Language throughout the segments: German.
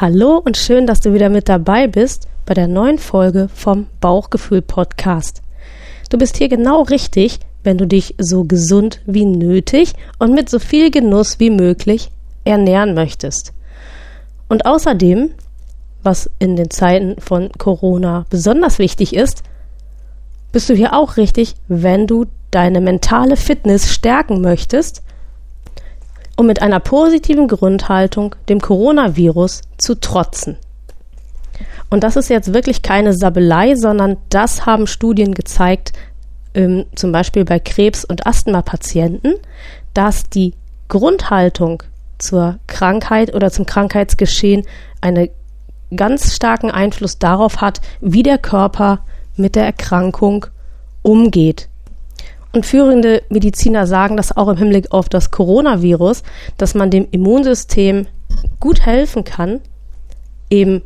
Hallo und schön, dass du wieder mit dabei bist bei der neuen Folge vom Bauchgefühl Podcast. Du bist hier genau richtig, wenn du dich so gesund wie nötig und mit so viel Genuss wie möglich ernähren möchtest. Und außerdem, was in den Zeiten von Corona besonders wichtig ist, bist du hier auch richtig, wenn du deine mentale Fitness stärken möchtest um mit einer positiven Grundhaltung dem Coronavirus zu trotzen. Und das ist jetzt wirklich keine Sabelei, sondern das haben Studien gezeigt, ähm, zum Beispiel bei Krebs- und Asthma-Patienten, dass die Grundhaltung zur Krankheit oder zum Krankheitsgeschehen einen ganz starken Einfluss darauf hat, wie der Körper mit der Erkrankung umgeht. Und führende Mediziner sagen das auch im Hinblick auf das Coronavirus, dass man dem Immunsystem gut helfen kann, eben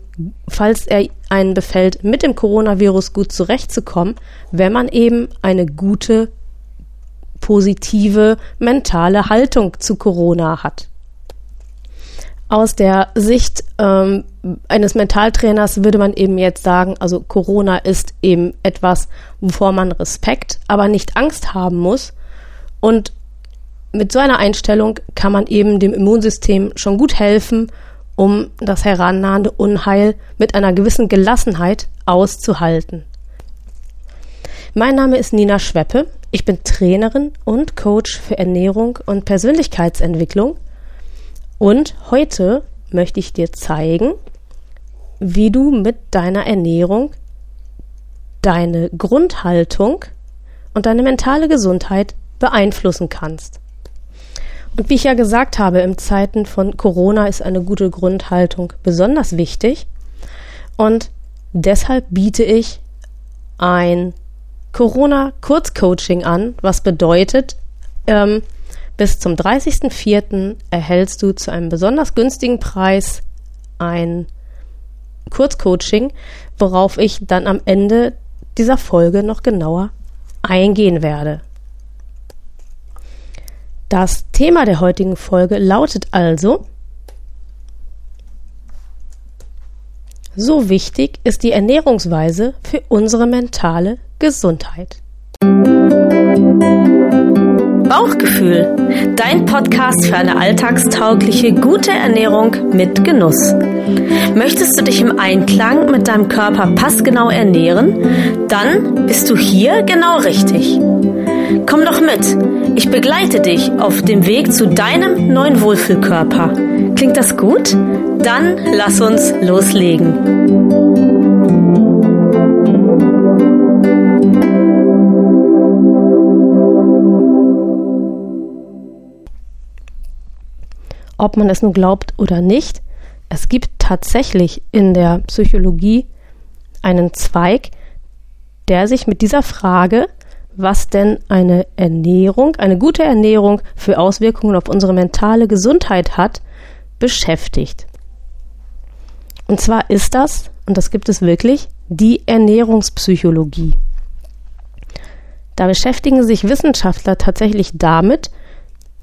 falls er einen befällt, mit dem Coronavirus gut zurechtzukommen, wenn man eben eine gute, positive mentale Haltung zu Corona hat aus der Sicht ähm, eines Mentaltrainers würde man eben jetzt sagen, also Corona ist eben etwas, wovor man Respekt, aber nicht Angst haben muss. Und mit so einer Einstellung kann man eben dem Immunsystem schon gut helfen, um das herannahende Unheil mit einer gewissen Gelassenheit auszuhalten. Mein Name ist Nina Schweppe. Ich bin Trainerin und Coach für Ernährung und Persönlichkeitsentwicklung und heute möchte ich dir zeigen, wie du mit deiner Ernährung deine Grundhaltung und deine mentale Gesundheit beeinflussen kannst. Und wie ich ja gesagt habe, in Zeiten von Corona ist eine gute Grundhaltung besonders wichtig. Und deshalb biete ich ein Corona-Kurzcoaching an, was bedeutet, ähm, bis zum 30.04. erhältst du zu einem besonders günstigen Preis ein Kurzcoaching, worauf ich dann am Ende dieser Folge noch genauer eingehen werde. Das Thema der heutigen Folge lautet also, so wichtig ist die Ernährungsweise für unsere mentale Gesundheit. Bauchgefühl, dein Podcast für eine alltagstaugliche, gute Ernährung mit Genuss. Möchtest du dich im Einklang mit deinem Körper passgenau ernähren? Dann bist du hier genau richtig. Komm doch mit. Ich begleite dich auf dem Weg zu deinem neuen Wohlfühlkörper. Klingt das gut? Dann lass uns loslegen. Ob man es nun glaubt oder nicht, es gibt tatsächlich in der Psychologie einen Zweig, der sich mit dieser Frage, was denn eine Ernährung, eine gute Ernährung für Auswirkungen auf unsere mentale Gesundheit hat, beschäftigt. Und zwar ist das, und das gibt es wirklich, die Ernährungspsychologie. Da beschäftigen sich Wissenschaftler tatsächlich damit,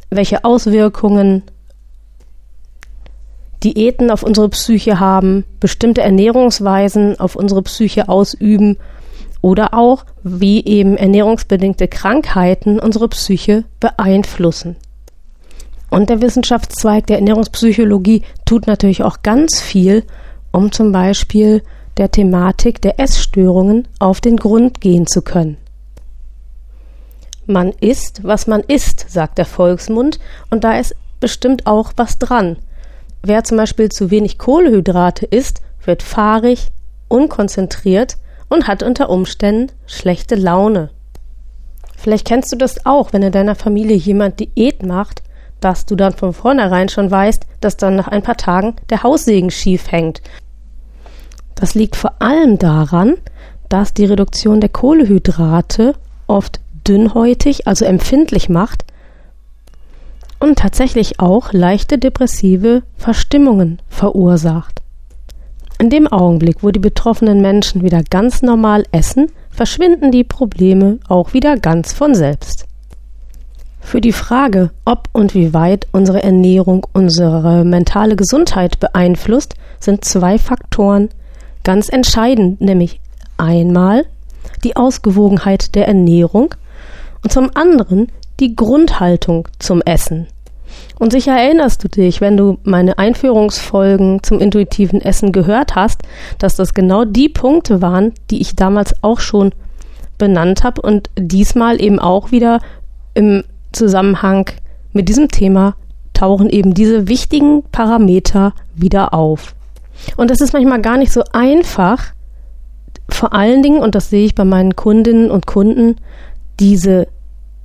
welche Auswirkungen Diäten auf unsere Psyche haben, bestimmte Ernährungsweisen auf unsere Psyche ausüben oder auch wie eben ernährungsbedingte Krankheiten unsere Psyche beeinflussen. Und der Wissenschaftszweig der Ernährungspsychologie tut natürlich auch ganz viel, um zum Beispiel der Thematik der Essstörungen auf den Grund gehen zu können. Man isst, was man isst, sagt der Volksmund, und da ist bestimmt auch was dran. Wer zum Beispiel zu wenig Kohlehydrate isst, wird fahrig, unkonzentriert und hat unter Umständen schlechte Laune. Vielleicht kennst du das auch, wenn in deiner Familie jemand Diät macht, dass du dann von vornherein schon weißt, dass dann nach ein paar Tagen der Haussegen schief hängt. Das liegt vor allem daran, dass die Reduktion der Kohlehydrate oft dünnhäutig, also empfindlich macht und tatsächlich auch leichte depressive Verstimmungen verursacht. In dem Augenblick, wo die betroffenen Menschen wieder ganz normal essen, verschwinden die Probleme auch wieder ganz von selbst. Für die Frage, ob und wie weit unsere Ernährung unsere mentale Gesundheit beeinflusst, sind zwei Faktoren ganz entscheidend, nämlich einmal die Ausgewogenheit der Ernährung und zum anderen die Grundhaltung zum Essen. Und sicher erinnerst du dich, wenn du meine Einführungsfolgen zum intuitiven Essen gehört hast, dass das genau die Punkte waren, die ich damals auch schon benannt habe und diesmal eben auch wieder im Zusammenhang mit diesem Thema tauchen eben diese wichtigen Parameter wieder auf. Und es ist manchmal gar nicht so einfach, vor allen Dingen, und das sehe ich bei meinen Kundinnen und Kunden, diese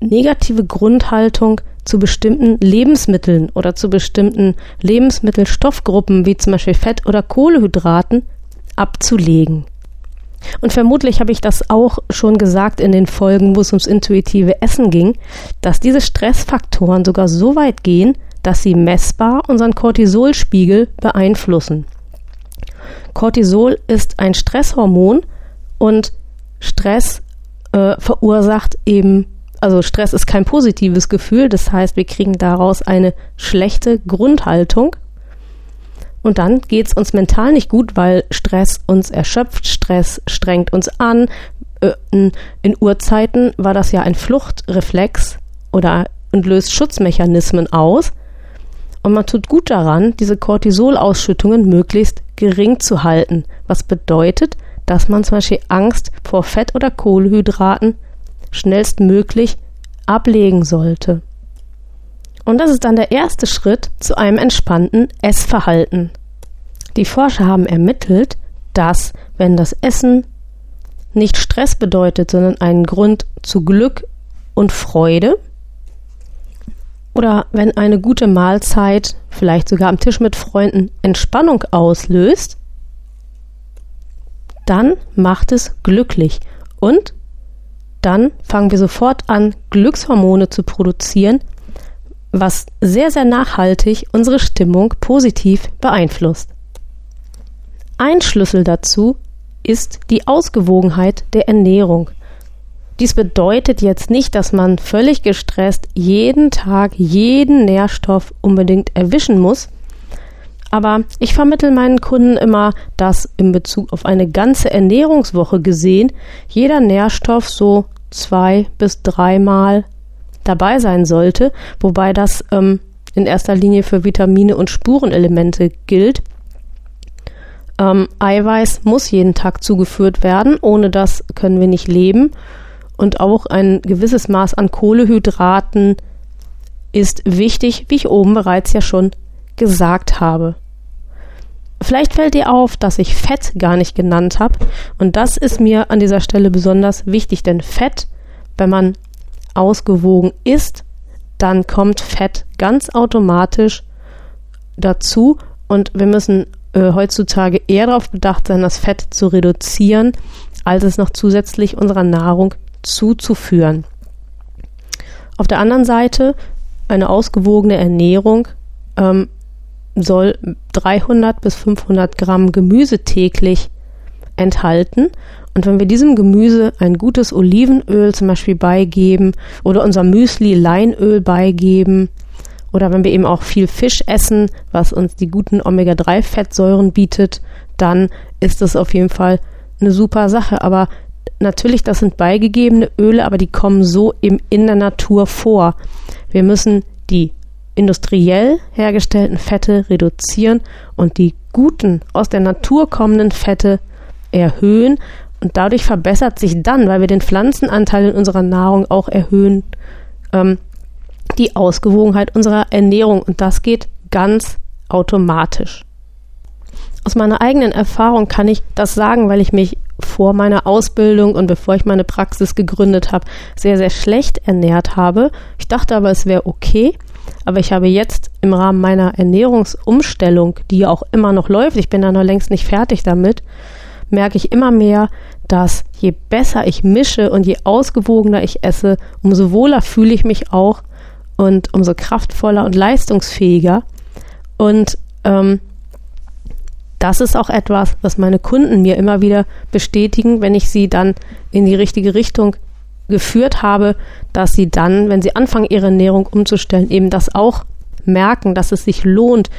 negative Grundhaltung zu bestimmten Lebensmitteln oder zu bestimmten Lebensmittelstoffgruppen wie zum Beispiel Fett oder Kohlehydraten abzulegen. Und vermutlich habe ich das auch schon gesagt in den Folgen, wo es ums intuitive Essen ging, dass diese Stressfaktoren sogar so weit gehen, dass sie messbar unseren Cortisolspiegel beeinflussen. Cortisol ist ein Stresshormon und Stress äh, verursacht eben, also Stress ist kein positives Gefühl, das heißt, wir kriegen daraus eine schlechte Grundhaltung und dann geht es uns mental nicht gut, weil Stress uns erschöpft, Stress strengt uns an. Äh, in Urzeiten war das ja ein Fluchtreflex oder und löst Schutzmechanismen aus. Und man tut gut daran, diese Cortisolausschüttungen möglichst gering zu halten, was bedeutet, dass man zum Beispiel Angst vor Fett oder Kohlenhydraten schnellstmöglich ablegen sollte. Und das ist dann der erste Schritt zu einem entspannten Essverhalten. Die Forscher haben ermittelt, dass wenn das Essen nicht Stress bedeutet, sondern einen Grund zu Glück und Freude, oder wenn eine gute Mahlzeit, vielleicht sogar am Tisch mit Freunden, Entspannung auslöst, dann macht es glücklich. Und dann fangen wir sofort an, Glückshormone zu produzieren, was sehr, sehr nachhaltig unsere Stimmung positiv beeinflusst. Ein Schlüssel dazu ist die Ausgewogenheit der Ernährung. Dies bedeutet jetzt nicht, dass man völlig gestresst jeden Tag jeden Nährstoff unbedingt erwischen muss, aber ich vermittle meinen Kunden immer, dass in Bezug auf eine ganze Ernährungswoche gesehen jeder Nährstoff so zwei bis dreimal dabei sein sollte, wobei das ähm, in erster Linie für Vitamine und Spurenelemente gilt. Ähm, Eiweiß muss jeden Tag zugeführt werden, ohne das können wir nicht leben. Und auch ein gewisses Maß an Kohlehydraten ist wichtig, wie ich oben bereits ja schon gesagt habe. Vielleicht fällt dir auf, dass ich Fett gar nicht genannt habe. Und das ist mir an dieser Stelle besonders wichtig, denn Fett, wenn man ausgewogen ist, dann kommt Fett ganz automatisch dazu und wir müssen äh, heutzutage eher darauf bedacht sein, das Fett zu reduzieren, als es noch zusätzlich unserer Nahrung zuzuführen. Auf der anderen Seite, eine ausgewogene Ernährung ähm, soll 300 bis 500 Gramm Gemüse täglich enthalten und wenn wir diesem Gemüse ein gutes Olivenöl zum Beispiel beigeben oder unser Müsli Leinöl beigeben oder wenn wir eben auch viel Fisch essen, was uns die guten Omega-3-Fettsäuren bietet, dann ist das auf jeden Fall eine super Sache. Aber natürlich, das sind beigegebene Öle, aber die kommen so eben in der Natur vor. Wir müssen die industriell hergestellten Fette reduzieren und die guten, aus der Natur kommenden Fette erhöhen und dadurch verbessert sich dann, weil wir den Pflanzenanteil in unserer Nahrung auch erhöhen, ähm, die Ausgewogenheit unserer Ernährung. Und das geht ganz automatisch. Aus meiner eigenen Erfahrung kann ich das sagen, weil ich mich vor meiner Ausbildung und bevor ich meine Praxis gegründet habe, sehr, sehr schlecht ernährt habe. Ich dachte aber, es wäre okay. Aber ich habe jetzt im Rahmen meiner Ernährungsumstellung, die ja auch immer noch läuft, ich bin da noch längst nicht fertig damit, merke ich immer mehr, dass je besser ich mische und je ausgewogener ich esse, umso wohler fühle ich mich auch und umso kraftvoller und leistungsfähiger. Und ähm, das ist auch etwas, was meine Kunden mir immer wieder bestätigen, wenn ich sie dann in die richtige Richtung geführt habe, dass sie dann, wenn sie anfangen, ihre Ernährung umzustellen, eben das auch merken, dass es sich lohnt,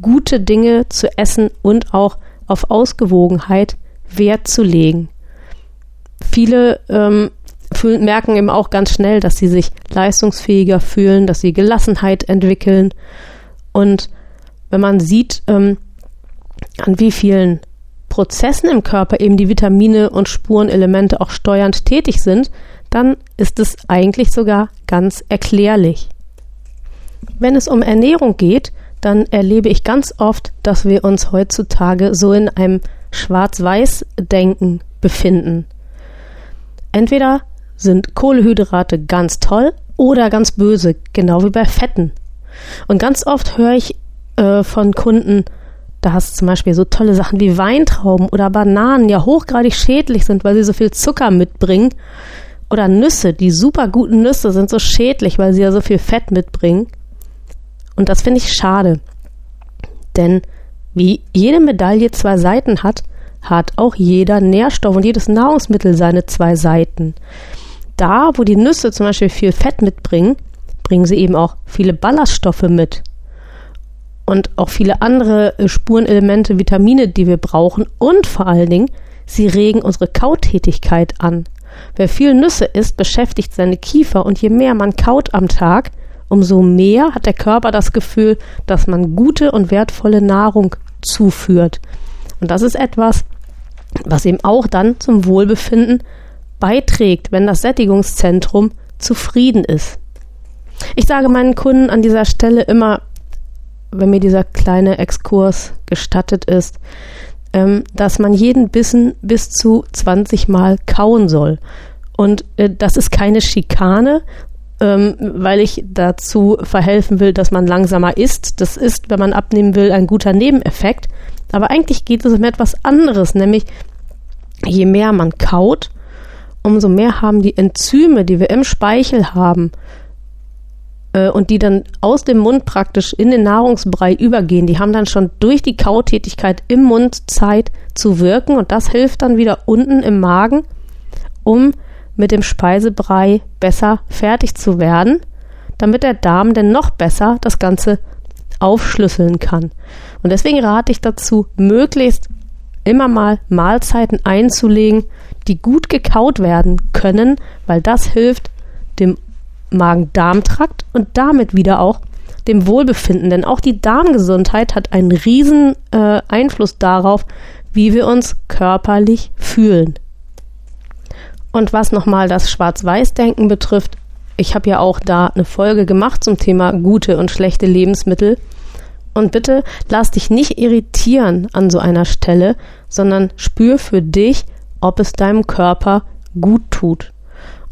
gute Dinge zu essen und auch auf Ausgewogenheit Wert zu legen. Viele ähm, fühlen, merken eben auch ganz schnell, dass sie sich leistungsfähiger fühlen, dass sie Gelassenheit entwickeln. Und wenn man sieht, ähm, an wie vielen Prozessen im Körper eben die Vitamine und Spurenelemente auch steuernd tätig sind, dann ist es eigentlich sogar ganz erklärlich. Wenn es um Ernährung geht, dann erlebe ich ganz oft, dass wir uns heutzutage so in einem Schwarz-Weiß-Denken befinden. Entweder sind Kohlehydrate ganz toll oder ganz böse, genau wie bei Fetten. Und ganz oft höre ich äh, von Kunden, dass zum Beispiel so tolle Sachen wie Weintrauben oder Bananen ja hochgradig schädlich sind, weil sie so viel Zucker mitbringen. Oder Nüsse, die super guten Nüsse sind so schädlich, weil sie ja so viel Fett mitbringen. Und das finde ich schade. Denn wie jede Medaille zwei Seiten hat, hat auch jeder Nährstoff und jedes Nahrungsmittel seine zwei Seiten. Da, wo die Nüsse zum Beispiel viel Fett mitbringen, bringen sie eben auch viele Ballaststoffe mit. Und auch viele andere äh, Spurenelemente, Vitamine, die wir brauchen. Und vor allen Dingen, sie regen unsere Kautätigkeit an. Wer viel Nüsse isst, beschäftigt seine Kiefer und je mehr man kaut am Tag, umso mehr hat der Körper das Gefühl, dass man gute und wertvolle Nahrung zuführt. Und das ist etwas, was eben auch dann zum Wohlbefinden beiträgt, wenn das Sättigungszentrum zufrieden ist. Ich sage meinen Kunden an dieser Stelle immer, wenn mir dieser kleine Exkurs gestattet ist, ähm, dass man jeden Bissen bis zu 20 Mal kauen soll. Und äh, das ist keine Schikane, ähm, weil ich dazu verhelfen will, dass man langsamer isst. Das ist, wenn man abnehmen will, ein guter Nebeneffekt. Aber eigentlich geht es um etwas anderes, nämlich je mehr man kaut, umso mehr haben die Enzyme, die wir im Speichel haben, und die dann aus dem Mund praktisch in den Nahrungsbrei übergehen, die haben dann schon durch die Kautätigkeit im Mund Zeit zu wirken und das hilft dann wieder unten im Magen, um mit dem Speisebrei besser fertig zu werden, damit der Darm denn noch besser das Ganze aufschlüsseln kann. Und deswegen rate ich dazu, möglichst immer mal Mahlzeiten einzulegen, die gut gekaut werden können, weil das hilft dem Magen-Darm-Trakt und damit wieder auch dem Wohlbefinden. Denn auch die Darmgesundheit hat einen riesen äh, Einfluss darauf, wie wir uns körperlich fühlen. Und was nochmal das Schwarz-Weiß-Denken betrifft, ich habe ja auch da eine Folge gemacht zum Thema gute und schlechte Lebensmittel. Und bitte lass dich nicht irritieren an so einer Stelle, sondern spür für dich, ob es deinem Körper gut tut.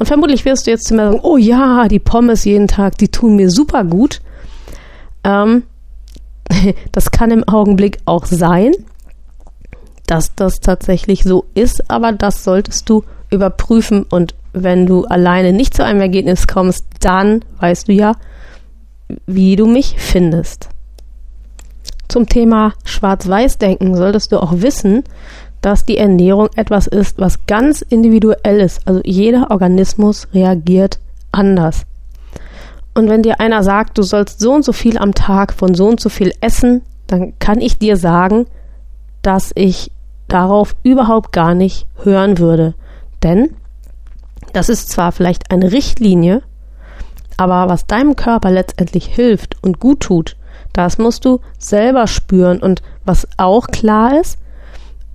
Und vermutlich wirst du jetzt zu mir sagen, oh ja, die Pommes jeden Tag, die tun mir super gut. Ähm, das kann im Augenblick auch sein, dass das tatsächlich so ist, aber das solltest du überprüfen und wenn du alleine nicht zu einem Ergebnis kommst, dann weißt du ja, wie du mich findest. Zum Thema Schwarz-Weiß-Denken solltest du auch wissen, dass die Ernährung etwas ist, was ganz individuell ist. Also jeder Organismus reagiert anders. Und wenn dir einer sagt, du sollst so und so viel am Tag von so und so viel essen, dann kann ich dir sagen, dass ich darauf überhaupt gar nicht hören würde. Denn das ist zwar vielleicht eine Richtlinie, aber was deinem Körper letztendlich hilft und gut tut, das musst du selber spüren. Und was auch klar ist,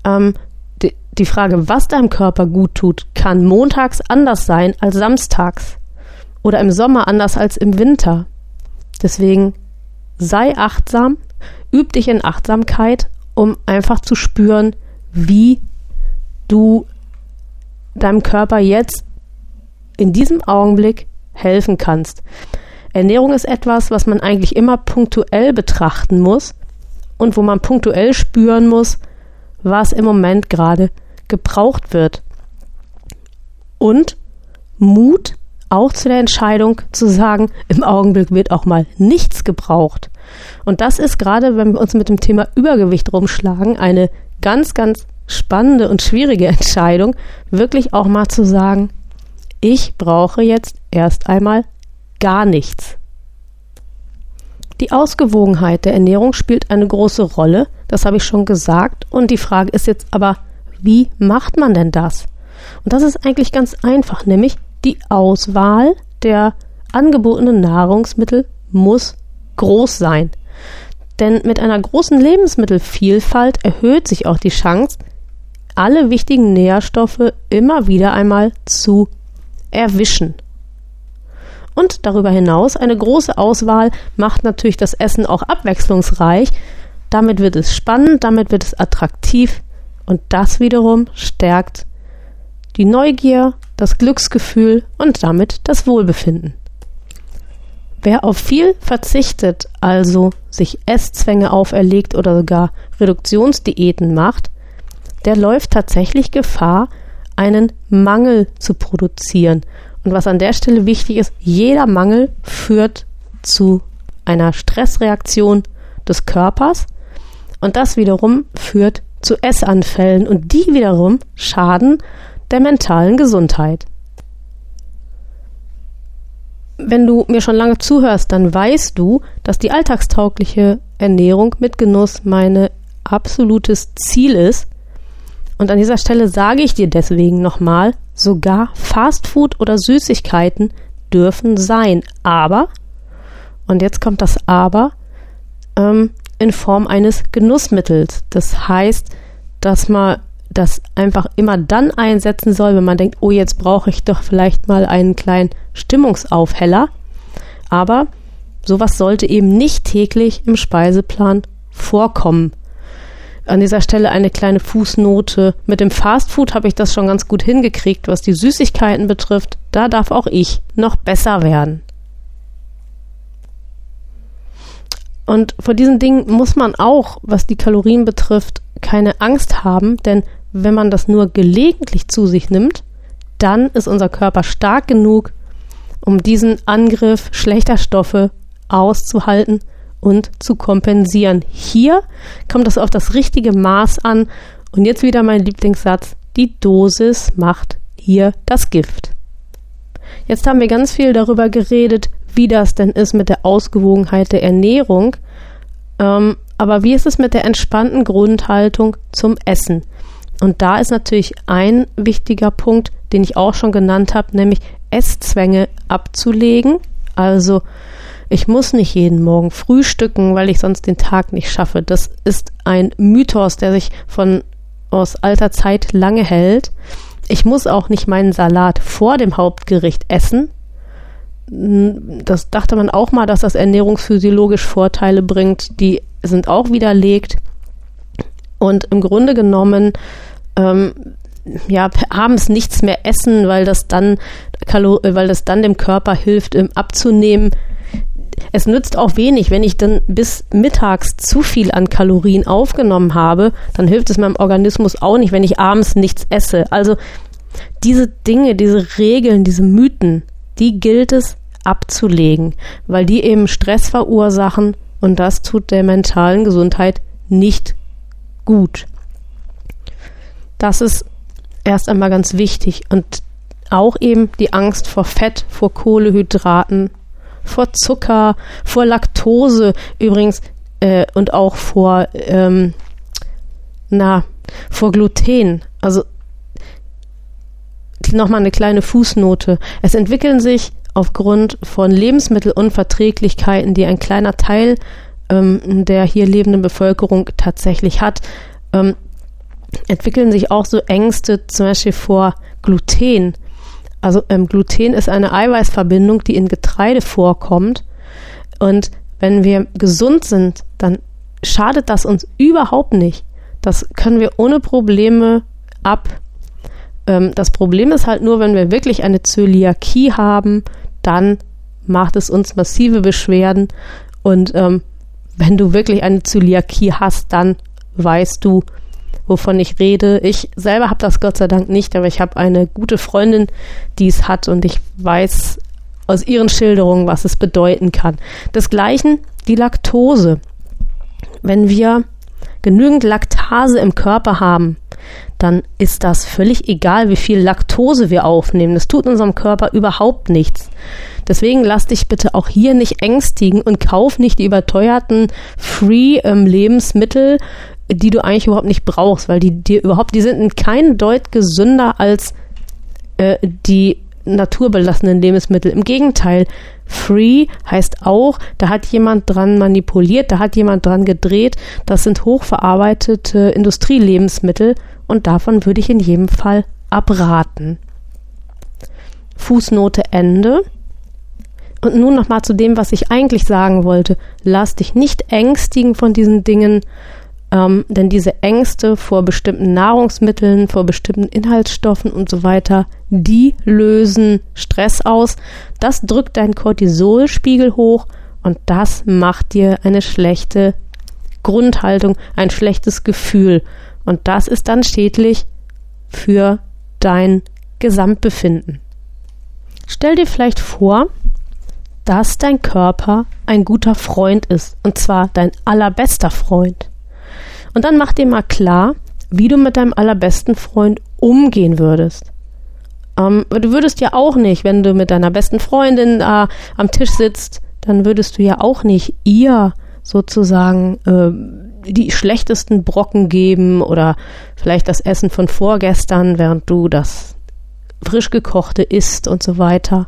ähm, die, die Frage, was deinem Körper gut tut, kann montags anders sein als samstags oder im Sommer anders als im Winter. Deswegen sei achtsam, üb dich in Achtsamkeit, um einfach zu spüren, wie du deinem Körper jetzt in diesem Augenblick helfen kannst. Ernährung ist etwas, was man eigentlich immer punktuell betrachten muss und wo man punktuell spüren muss, was im Moment gerade gebraucht wird. Und Mut auch zu der Entscheidung zu sagen, im Augenblick wird auch mal nichts gebraucht. Und das ist gerade, wenn wir uns mit dem Thema Übergewicht rumschlagen, eine ganz, ganz spannende und schwierige Entscheidung, wirklich auch mal zu sagen, Ich brauche jetzt erst einmal gar nichts. Die Ausgewogenheit der Ernährung spielt eine große Rolle, das habe ich schon gesagt, und die Frage ist jetzt aber, wie macht man denn das? Und das ist eigentlich ganz einfach, nämlich die Auswahl der angebotenen Nahrungsmittel muss groß sein. Denn mit einer großen Lebensmittelvielfalt erhöht sich auch die Chance, alle wichtigen Nährstoffe immer wieder einmal zu erwischen. Und darüber hinaus eine große Auswahl macht natürlich das Essen auch abwechslungsreich. Damit wird es spannend, damit wird es attraktiv und das wiederum stärkt die Neugier, das Glücksgefühl und damit das Wohlbefinden. Wer auf viel verzichtet, also sich Esszwänge auferlegt oder sogar Reduktionsdiäten macht, der läuft tatsächlich Gefahr, einen Mangel zu produzieren. Und was an der Stelle wichtig ist, jeder Mangel führt zu einer Stressreaktion des Körpers und das wiederum führt zu Essanfällen und die wiederum schaden der mentalen Gesundheit. Wenn du mir schon lange zuhörst, dann weißt du, dass die alltagstaugliche Ernährung mit Genuss meine absolutes Ziel ist. Und an dieser Stelle sage ich dir deswegen nochmal, sogar Fastfood oder Süßigkeiten dürfen sein. Aber, und jetzt kommt das Aber, ähm, in Form eines Genussmittels. Das heißt, dass man das einfach immer dann einsetzen soll, wenn man denkt, oh, jetzt brauche ich doch vielleicht mal einen kleinen Stimmungsaufheller. Aber sowas sollte eben nicht täglich im Speiseplan vorkommen. An dieser Stelle eine kleine Fußnote. Mit dem Fastfood habe ich das schon ganz gut hingekriegt, was die Süßigkeiten betrifft. Da darf auch ich noch besser werden. Und vor diesen Dingen muss man auch, was die Kalorien betrifft, keine Angst haben, denn wenn man das nur gelegentlich zu sich nimmt, dann ist unser Körper stark genug, um diesen Angriff schlechter Stoffe auszuhalten und zu kompensieren. Hier kommt es auf das richtige Maß an. Und jetzt wieder mein Lieblingssatz, die Dosis macht hier das Gift. Jetzt haben wir ganz viel darüber geredet, wie das denn ist mit der Ausgewogenheit der Ernährung. Ähm, aber wie ist es mit der entspannten Grundhaltung zum Essen? Und da ist natürlich ein wichtiger Punkt, den ich auch schon genannt habe, nämlich Esszwänge abzulegen. Also ich muss nicht jeden Morgen frühstücken, weil ich sonst den Tag nicht schaffe. Das ist ein Mythos, der sich von aus alter Zeit lange hält. Ich muss auch nicht meinen Salat vor dem Hauptgericht essen. Das dachte man auch mal, dass das ernährungsphysiologisch Vorteile bringt. Die sind auch widerlegt. Und im Grunde genommen ähm, ja, abends nichts mehr essen, weil das dann weil das dann dem Körper hilft, ähm, abzunehmen. Es nützt auch wenig, wenn ich dann bis mittags zu viel an Kalorien aufgenommen habe, dann hilft es meinem Organismus auch nicht, wenn ich abends nichts esse. Also diese Dinge, diese Regeln, diese Mythen, die gilt es abzulegen, weil die eben Stress verursachen und das tut der mentalen Gesundheit nicht gut. Das ist erst einmal ganz wichtig und auch eben die Angst vor Fett, vor Kohlehydraten, vor Zucker, vor Laktose übrigens äh, und auch vor ähm, na vor Gluten. Also nochmal eine kleine Fußnote. Es entwickeln sich aufgrund von Lebensmittelunverträglichkeiten, die ein kleiner Teil ähm, der hier lebenden Bevölkerung tatsächlich hat, ähm, entwickeln sich auch so Ängste zum Beispiel vor Gluten. Also ähm, Gluten ist eine Eiweißverbindung, die in Getreide vorkommt. Und wenn wir gesund sind, dann schadet das uns überhaupt nicht. Das können wir ohne Probleme ab. Ähm, das Problem ist halt nur, wenn wir wirklich eine Zöliakie haben, dann macht es uns massive Beschwerden. Und ähm, wenn du wirklich eine Zöliakie hast, dann weißt du, wovon ich rede. Ich selber habe das Gott sei Dank nicht, aber ich habe eine gute Freundin, die es hat und ich weiß aus ihren Schilderungen, was es bedeuten kann. Desgleichen die Laktose. Wenn wir genügend Laktase im Körper haben, dann ist das völlig egal, wie viel Laktose wir aufnehmen. Das tut unserem Körper überhaupt nichts. Deswegen lass dich bitte auch hier nicht ängstigen und kauf nicht die überteuerten Free-Lebensmittel, ähm, die du eigentlich überhaupt nicht brauchst, weil die dir überhaupt, die sind in keinem Deut gesünder als äh, die naturbelassenen Lebensmittel. Im Gegenteil, Free heißt auch, da hat jemand dran manipuliert, da hat jemand dran gedreht. Das sind hochverarbeitete Industrielebensmittel und davon würde ich in jedem Fall abraten. Fußnote Ende. Und nun nochmal zu dem, was ich eigentlich sagen wollte. Lass dich nicht ängstigen von diesen Dingen, ähm, denn diese Ängste vor bestimmten Nahrungsmitteln, vor bestimmten Inhaltsstoffen und so weiter, die lösen Stress aus. Das drückt deinen Cortisolspiegel hoch und das macht dir eine schlechte Grundhaltung, ein schlechtes Gefühl. Und das ist dann schädlich für dein Gesamtbefinden. Stell dir vielleicht vor, dass dein Körper ein guter Freund ist, und zwar dein allerbester Freund. Und dann mach dir mal klar, wie du mit deinem allerbesten Freund umgehen würdest. Ähm, du würdest ja auch nicht, wenn du mit deiner besten Freundin äh, am Tisch sitzt, dann würdest du ja auch nicht ihr sozusagen äh, die schlechtesten Brocken geben oder vielleicht das Essen von vorgestern, während du das frisch gekochte isst und so weiter.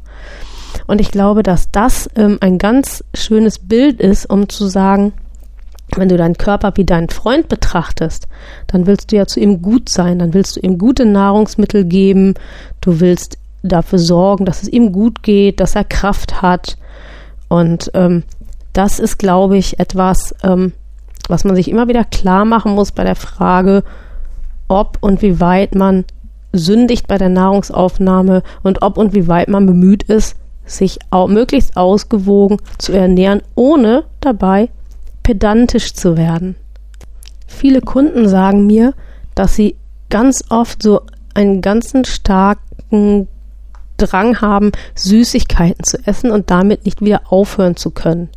Und ich glaube, dass das ähm, ein ganz schönes Bild ist, um zu sagen, wenn du deinen Körper wie deinen Freund betrachtest, dann willst du ja zu ihm gut sein, dann willst du ihm gute Nahrungsmittel geben, du willst dafür sorgen, dass es ihm gut geht, dass er Kraft hat. Und ähm, das ist, glaube ich, etwas, ähm, was man sich immer wieder klar machen muss bei der Frage, ob und wie weit man sündigt bei der Nahrungsaufnahme und ob und wie weit man bemüht ist, sich auch möglichst ausgewogen zu ernähren, ohne dabei pedantisch zu werden. Viele Kunden sagen mir, dass sie ganz oft so einen ganzen starken Drang haben, Süßigkeiten zu essen und damit nicht wieder aufhören zu können.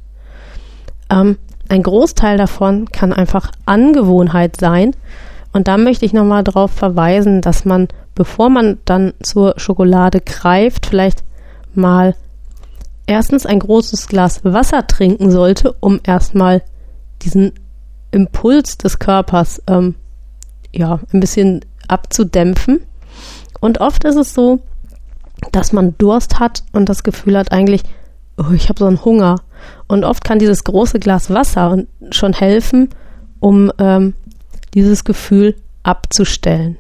Ähm, ein Großteil davon kann einfach Angewohnheit sein. Und da möchte ich nochmal darauf verweisen, dass man, bevor man dann zur Schokolade greift, vielleicht mal erstens ein großes Glas Wasser trinken sollte, um erstmal diesen Impuls des Körpers ähm, ja ein bisschen abzudämpfen. Und oft ist es so, dass man Durst hat und das Gefühl hat eigentlich, oh, ich habe so einen Hunger. Und oft kann dieses große Glas Wasser schon helfen, um ähm, dieses Gefühl abzustellen.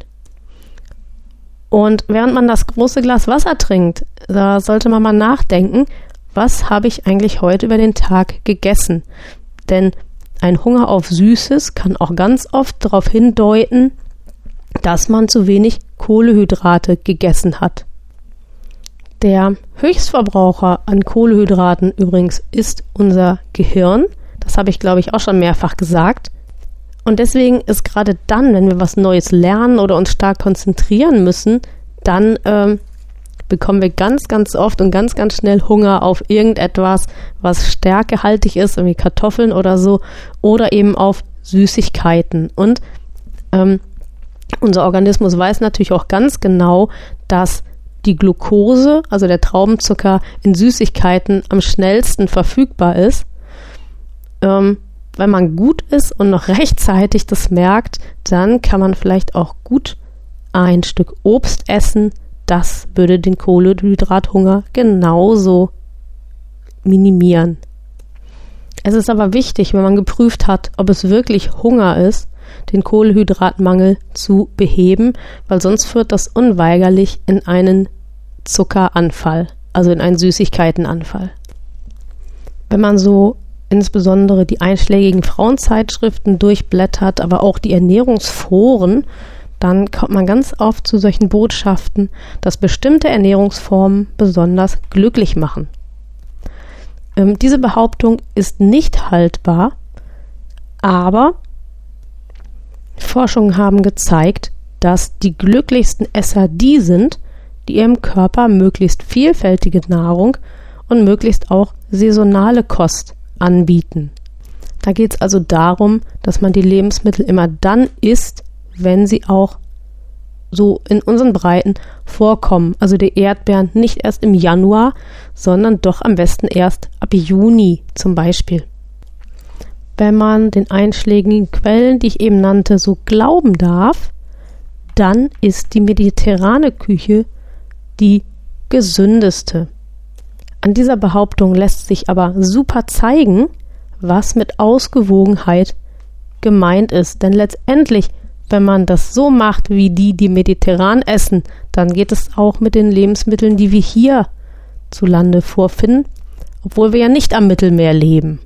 Und während man das große Glas Wasser trinkt, da sollte man mal nachdenken, was habe ich eigentlich heute über den Tag gegessen? Denn ein Hunger auf Süßes kann auch ganz oft darauf hindeuten, dass man zu wenig Kohlehydrate gegessen hat. Der Höchstverbraucher an Kohlehydraten übrigens ist unser Gehirn. Das habe ich, glaube ich, auch schon mehrfach gesagt. Und deswegen ist gerade dann, wenn wir was Neues lernen oder uns stark konzentrieren müssen, dann ähm, bekommen wir ganz, ganz oft und ganz, ganz schnell Hunger auf irgendetwas, was stärkehaltig ist, wie Kartoffeln oder so, oder eben auf Süßigkeiten. Und ähm, unser Organismus weiß natürlich auch ganz genau, dass die Glucose, also der Traubenzucker, in Süßigkeiten am schnellsten verfügbar ist. Ähm, wenn man gut ist und noch rechtzeitig das merkt, dann kann man vielleicht auch gut ein Stück Obst essen, das würde den Kohlenhydrathunger genauso minimieren. Es ist aber wichtig, wenn man geprüft hat, ob es wirklich Hunger ist, den Kohlenhydratmangel zu beheben, weil sonst führt das unweigerlich in einen Zuckeranfall, also in einen Süßigkeitenanfall. Wenn man so insbesondere die einschlägigen Frauenzeitschriften durchblättert, aber auch die Ernährungsforen, dann kommt man ganz oft zu solchen Botschaften, dass bestimmte Ernährungsformen besonders glücklich machen. Ähm, diese Behauptung ist nicht haltbar, aber Forschungen haben gezeigt, dass die glücklichsten Esser die sind, die ihrem Körper möglichst vielfältige Nahrung und möglichst auch saisonale Kost anbieten. Da geht es also darum, dass man die Lebensmittel immer dann isst, wenn sie auch so in unseren Breiten vorkommen. Also die Erdbeeren nicht erst im Januar, sondern doch am besten erst ab Juni zum Beispiel. Wenn man den einschlägigen Quellen, die ich eben nannte, so glauben darf, dann ist die mediterrane Küche die gesündeste. An dieser Behauptung lässt sich aber super zeigen, was mit Ausgewogenheit gemeint ist. Denn letztendlich, wenn man das so macht, wie die, die mediterran essen, dann geht es auch mit den Lebensmitteln, die wir hier zu Lande vorfinden, obwohl wir ja nicht am Mittelmeer leben.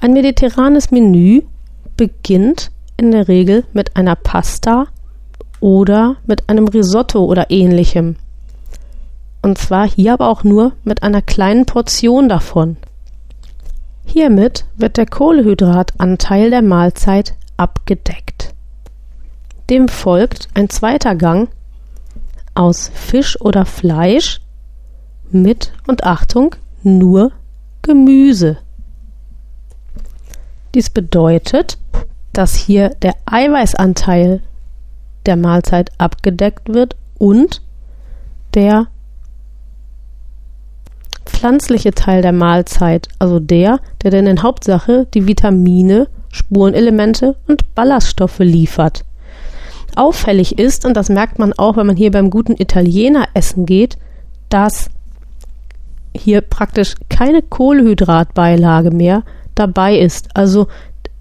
Ein mediterranes Menü beginnt in der Regel mit einer Pasta oder mit einem Risotto oder ähnlichem. Und zwar hier aber auch nur mit einer kleinen Portion davon. Hiermit wird der Kohlenhydratanteil der Mahlzeit abgedeckt. Dem folgt ein zweiter Gang aus Fisch oder Fleisch mit und Achtung nur Gemüse. Dies bedeutet, dass hier der Eiweißanteil der Mahlzeit abgedeckt wird und der pflanzliche Teil der Mahlzeit, also der, der denn in Hauptsache die Vitamine, Spurenelemente und Ballaststoffe liefert. Auffällig ist, und das merkt man auch, wenn man hier beim guten Italiener essen geht, dass hier praktisch keine Kohlenhydratbeilage mehr dabei ist. Also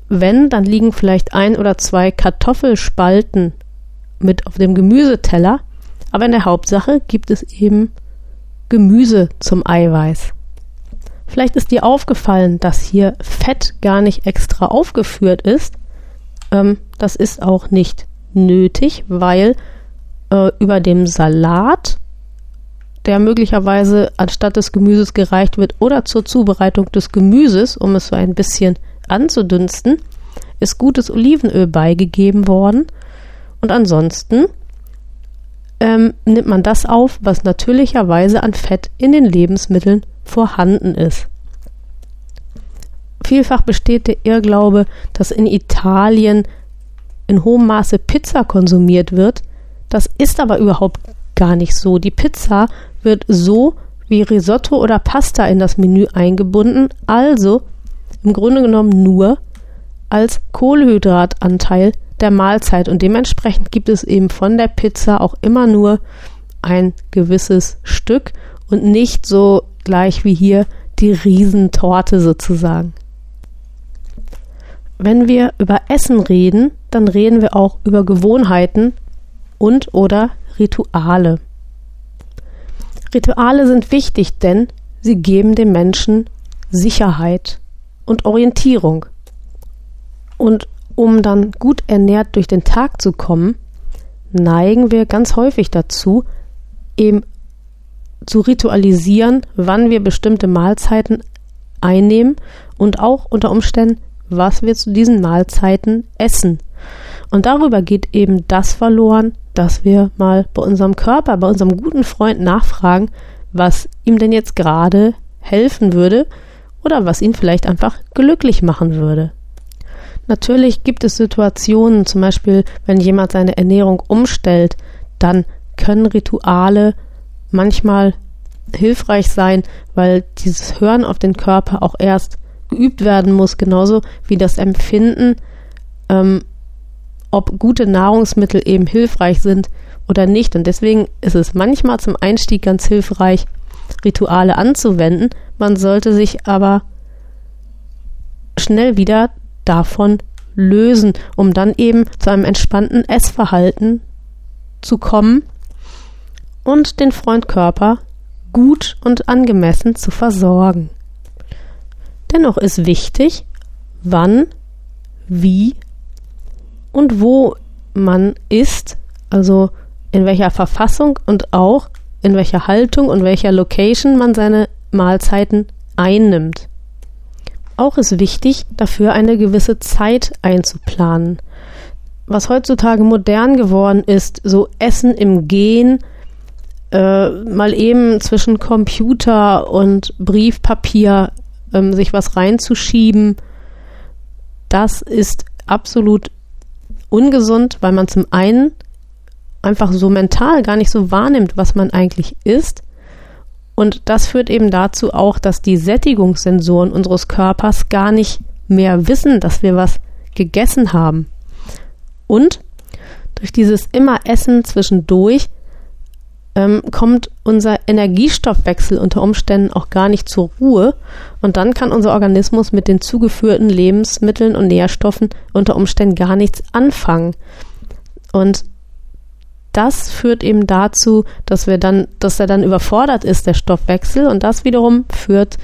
wenn, dann liegen vielleicht ein oder zwei Kartoffelspalten mit auf dem Gemüseteller, aber in der Hauptsache gibt es eben Gemüse zum Eiweiß. Vielleicht ist dir aufgefallen, dass hier Fett gar nicht extra aufgeführt ist. Ähm, das ist auch nicht nötig, weil äh, über dem Salat, der möglicherweise anstatt des Gemüses gereicht wird oder zur Zubereitung des Gemüses, um es so ein bisschen anzudünsten, ist gutes Olivenöl beigegeben worden. Und ansonsten ähm, nimmt man das auf, was natürlicherweise an Fett in den Lebensmitteln vorhanden ist. Vielfach besteht der Irrglaube, dass in Italien in hohem Maße Pizza konsumiert wird. Das ist aber überhaupt gar nicht so. Die Pizza wird so wie Risotto oder Pasta in das Menü eingebunden, also im Grunde genommen nur als Kohlenhydratanteil der Mahlzeit und dementsprechend gibt es eben von der Pizza auch immer nur ein gewisses Stück und nicht so gleich wie hier die Riesentorte sozusagen. Wenn wir über Essen reden, dann reden wir auch über Gewohnheiten und oder Rituale. Rituale sind wichtig, denn sie geben dem Menschen Sicherheit und Orientierung. Und um dann gut ernährt durch den Tag zu kommen, neigen wir ganz häufig dazu, eben zu ritualisieren, wann wir bestimmte Mahlzeiten einnehmen und auch unter Umständen, was wir zu diesen Mahlzeiten essen. Und darüber geht eben das verloren, dass wir mal bei unserem Körper, bei unserem guten Freund nachfragen, was ihm denn jetzt gerade helfen würde oder was ihn vielleicht einfach glücklich machen würde. Natürlich gibt es Situationen, zum Beispiel, wenn jemand seine Ernährung umstellt, dann können Rituale manchmal hilfreich sein, weil dieses Hören auf den Körper auch erst geübt werden muss, genauso wie das Empfinden, ähm, ob gute Nahrungsmittel eben hilfreich sind oder nicht. Und deswegen ist es manchmal zum Einstieg ganz hilfreich, Rituale anzuwenden. Man sollte sich aber schnell wieder davon lösen, um dann eben zu einem entspannten Essverhalten zu kommen und den Freundkörper gut und angemessen zu versorgen. Dennoch ist wichtig, wann, wie und wo man isst, also in welcher Verfassung und auch in welcher Haltung und welcher Location man seine Mahlzeiten einnimmt. Auch ist wichtig, dafür eine gewisse Zeit einzuplanen. Was heutzutage modern geworden ist, so Essen im Gehen, äh, mal eben zwischen Computer und Briefpapier ähm, sich was reinzuschieben, das ist absolut ungesund, weil man zum einen einfach so mental gar nicht so wahrnimmt, was man eigentlich isst. Und das führt eben dazu auch, dass die Sättigungssensoren unseres Körpers gar nicht mehr wissen, dass wir was gegessen haben. Und durch dieses immer Essen zwischendurch ähm, kommt unser Energiestoffwechsel unter Umständen auch gar nicht zur Ruhe und dann kann unser Organismus mit den zugeführten Lebensmitteln und Nährstoffen unter Umständen gar nichts anfangen. Und das führt eben dazu, dass wir dann, dass er dann überfordert ist, der Stoffwechsel, und das wiederum führt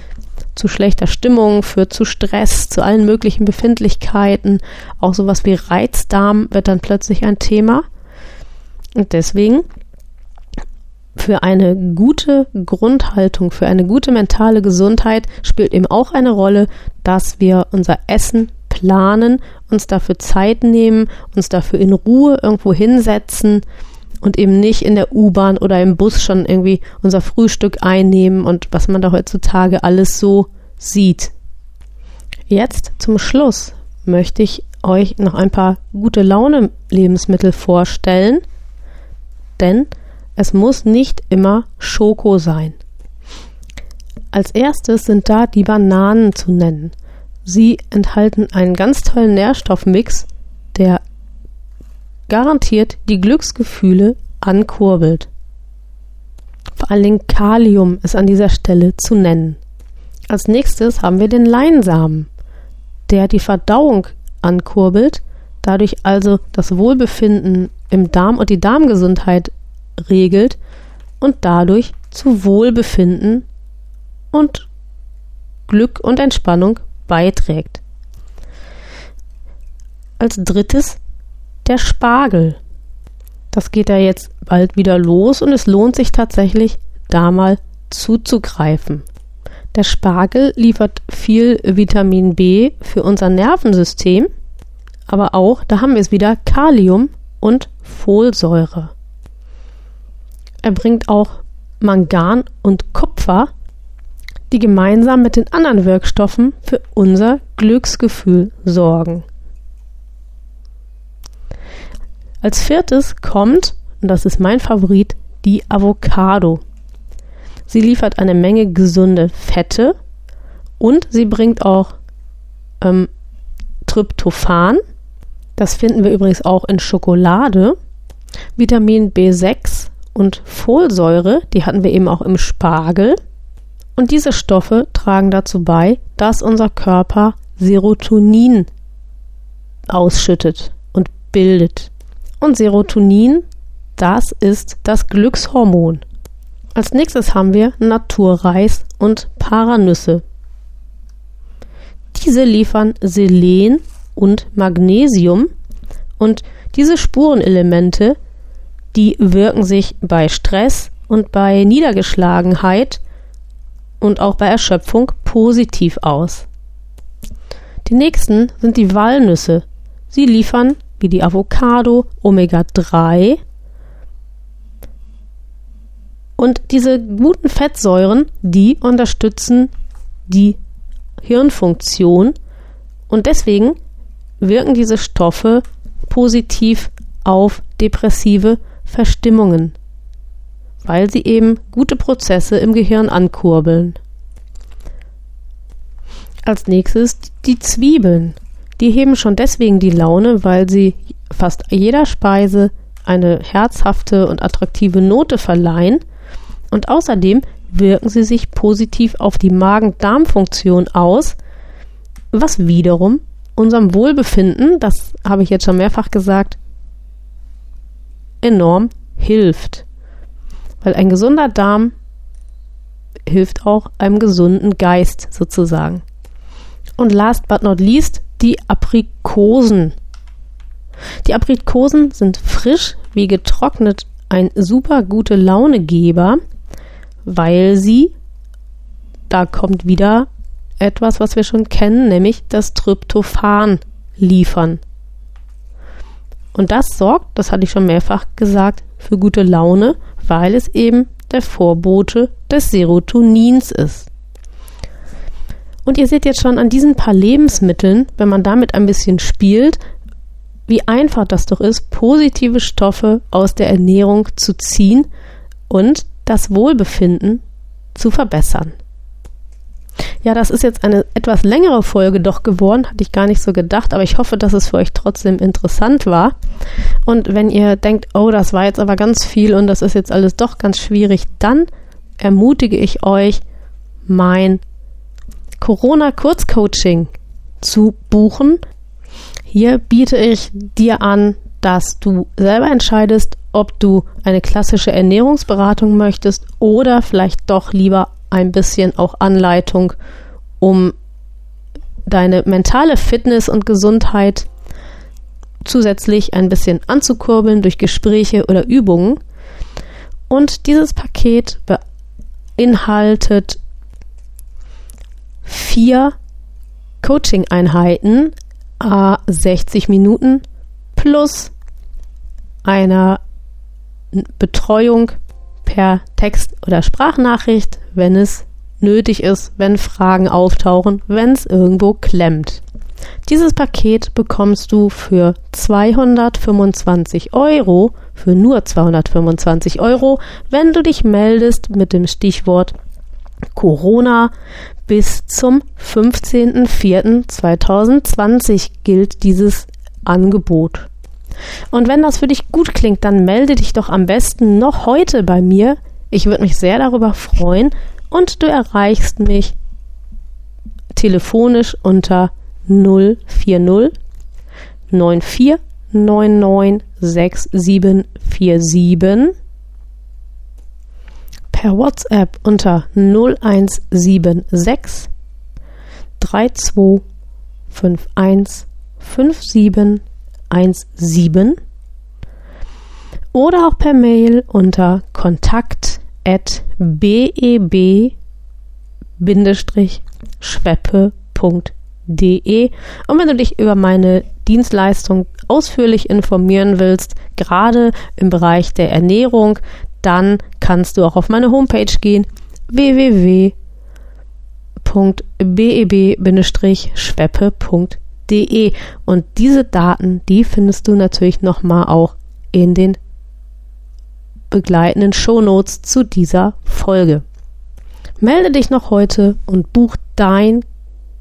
zu schlechter Stimmung, führt zu Stress, zu allen möglichen Befindlichkeiten. Auch sowas wie Reizdarm wird dann plötzlich ein Thema. Und deswegen für eine gute Grundhaltung, für eine gute mentale Gesundheit spielt eben auch eine Rolle, dass wir unser Essen planen, uns dafür Zeit nehmen, uns dafür in Ruhe irgendwo hinsetzen und eben nicht in der U-Bahn oder im Bus schon irgendwie unser Frühstück einnehmen und was man da heutzutage alles so sieht. Jetzt zum Schluss möchte ich euch noch ein paar gute Laune Lebensmittel vorstellen, denn es muss nicht immer Schoko sein. Als erstes sind da die Bananen zu nennen. Sie enthalten einen ganz tollen Nährstoffmix, der garantiert die Glücksgefühle ankurbelt. Vor allen Dingen Kalium ist an dieser Stelle zu nennen. Als nächstes haben wir den Leinsamen, der die Verdauung ankurbelt, dadurch also das Wohlbefinden im Darm und die Darmgesundheit regelt und dadurch zu Wohlbefinden und Glück und Entspannung beiträgt. Als drittes der Spargel. Das geht ja jetzt bald wieder los und es lohnt sich tatsächlich, da mal zuzugreifen. Der Spargel liefert viel Vitamin B für unser Nervensystem, aber auch, da haben wir es wieder, Kalium und Folsäure. Er bringt auch Mangan und Kupfer, die gemeinsam mit den anderen Wirkstoffen für unser Glücksgefühl sorgen. Als viertes kommt, und das ist mein Favorit, die Avocado. Sie liefert eine Menge gesunde Fette und sie bringt auch ähm, Tryptophan. Das finden wir übrigens auch in Schokolade. Vitamin B6 und Folsäure, die hatten wir eben auch im Spargel. Und diese Stoffe tragen dazu bei, dass unser Körper Serotonin ausschüttet und bildet. Und Serotonin, das ist das Glückshormon. Als nächstes haben wir Naturreis und Paranüsse. Diese liefern Selen und Magnesium und diese Spurenelemente, die wirken sich bei Stress und bei Niedergeschlagenheit und auch bei Erschöpfung positiv aus. Die nächsten sind die Walnüsse. Sie liefern wie die Avocado, Omega-3. Und diese guten Fettsäuren, die unterstützen die Hirnfunktion und deswegen wirken diese Stoffe positiv auf depressive Verstimmungen, weil sie eben gute Prozesse im Gehirn ankurbeln. Als nächstes die Zwiebeln. Die heben schon deswegen die Laune, weil sie fast jeder Speise eine herzhafte und attraktive Note verleihen und außerdem wirken sie sich positiv auf die Magen-Darm-Funktion aus, was wiederum unserem Wohlbefinden, das habe ich jetzt schon mehrfach gesagt, enorm hilft. Weil ein gesunder Darm hilft auch einem gesunden Geist sozusagen. Und last but not least die Aprikosen. Die Aprikosen sind frisch wie getrocknet ein super gute Launegeber, weil sie, da kommt wieder etwas, was wir schon kennen, nämlich das Tryptophan liefern. Und das sorgt, das hatte ich schon mehrfach gesagt, für gute Laune, weil es eben der Vorbote des Serotonins ist. Und ihr seht jetzt schon an diesen paar Lebensmitteln, wenn man damit ein bisschen spielt, wie einfach das doch ist, positive Stoffe aus der Ernährung zu ziehen und das Wohlbefinden zu verbessern. Ja, das ist jetzt eine etwas längere Folge doch geworden, hatte ich gar nicht so gedacht, aber ich hoffe, dass es für euch trotzdem interessant war. Und wenn ihr denkt, oh, das war jetzt aber ganz viel und das ist jetzt alles doch ganz schwierig, dann ermutige ich euch, mein Corona-Kurzcoaching zu buchen. Hier biete ich dir an, dass du selber entscheidest, ob du eine klassische Ernährungsberatung möchtest oder vielleicht doch lieber ein bisschen auch Anleitung, um deine mentale Fitness und Gesundheit zusätzlich ein bisschen anzukurbeln durch Gespräche oder Übungen. Und dieses Paket beinhaltet vier Coaching-Einheiten, a 60 Minuten plus einer Betreuung per Text- oder Sprachnachricht, wenn es nötig ist, wenn Fragen auftauchen, wenn es irgendwo klemmt. Dieses Paket bekommst du für 225 Euro, für nur 225 Euro, wenn du dich meldest mit dem Stichwort Corona. Bis zum 15.04.2020 gilt dieses Angebot. Und wenn das für dich gut klingt, dann melde dich doch am besten noch heute bei mir. Ich würde mich sehr darüber freuen. Und du erreichst mich telefonisch unter 040 94 99 6747 per WhatsApp unter 0176 32 51 57 17 oder auch per Mail unter kontakt@beb-schweppe.de und wenn du dich über meine Dienstleistung ausführlich informieren willst, gerade im Bereich der Ernährung, dann kannst du auch auf meine Homepage gehen www.beb-schweppe.de www.ftf.de und diese Daten, die findest du natürlich nochmal auch in den begleitenden Shownotes zu dieser Folge. Melde dich noch heute und buch dein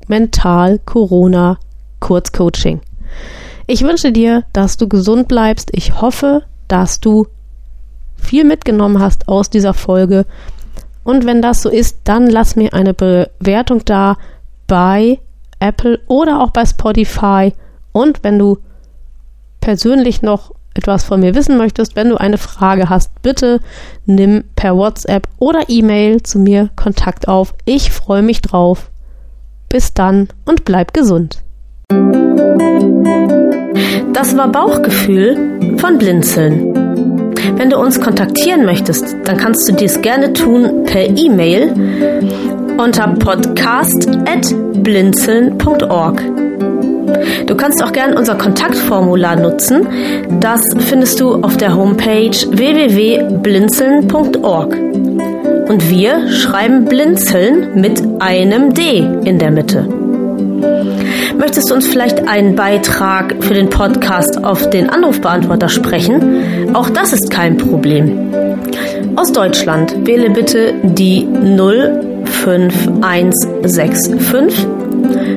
Mental Corona Kurzcoaching. Ich wünsche dir, dass du gesund bleibst. Ich hoffe, dass du viel mitgenommen hast aus dieser Folge. Und wenn das so ist, dann lass mir eine Bewertung da bei Apple oder auch bei Spotify. Und wenn du persönlich noch etwas von mir wissen möchtest, wenn du eine Frage hast, bitte nimm per WhatsApp oder E-Mail zu mir Kontakt auf. Ich freue mich drauf. Bis dann und bleib gesund. Das war Bauchgefühl von Blinzeln. Wenn du uns kontaktieren möchtest, dann kannst du dies gerne tun per E-Mail unter podcast.blinzeln.org. Du kannst auch gerne unser Kontaktformular nutzen. Das findest du auf der Homepage www.blinzeln.org. Und wir schreiben Blinzeln mit einem D in der Mitte. Möchtest du uns vielleicht einen Beitrag für den Podcast auf den Anrufbeantworter sprechen? Auch das ist kein Problem. Aus Deutschland wähle bitte die 05165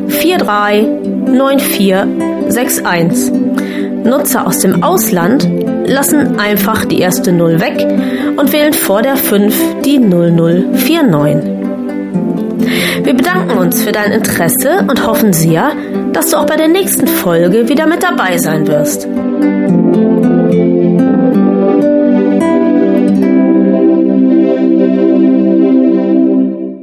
439461. Nutzer aus dem Ausland lassen einfach die erste 0 weg und wählen vor der 5 die 0049. Wir bedanken uns für dein Interesse und hoffen sehr, dass du auch bei der nächsten Folge wieder mit dabei sein wirst.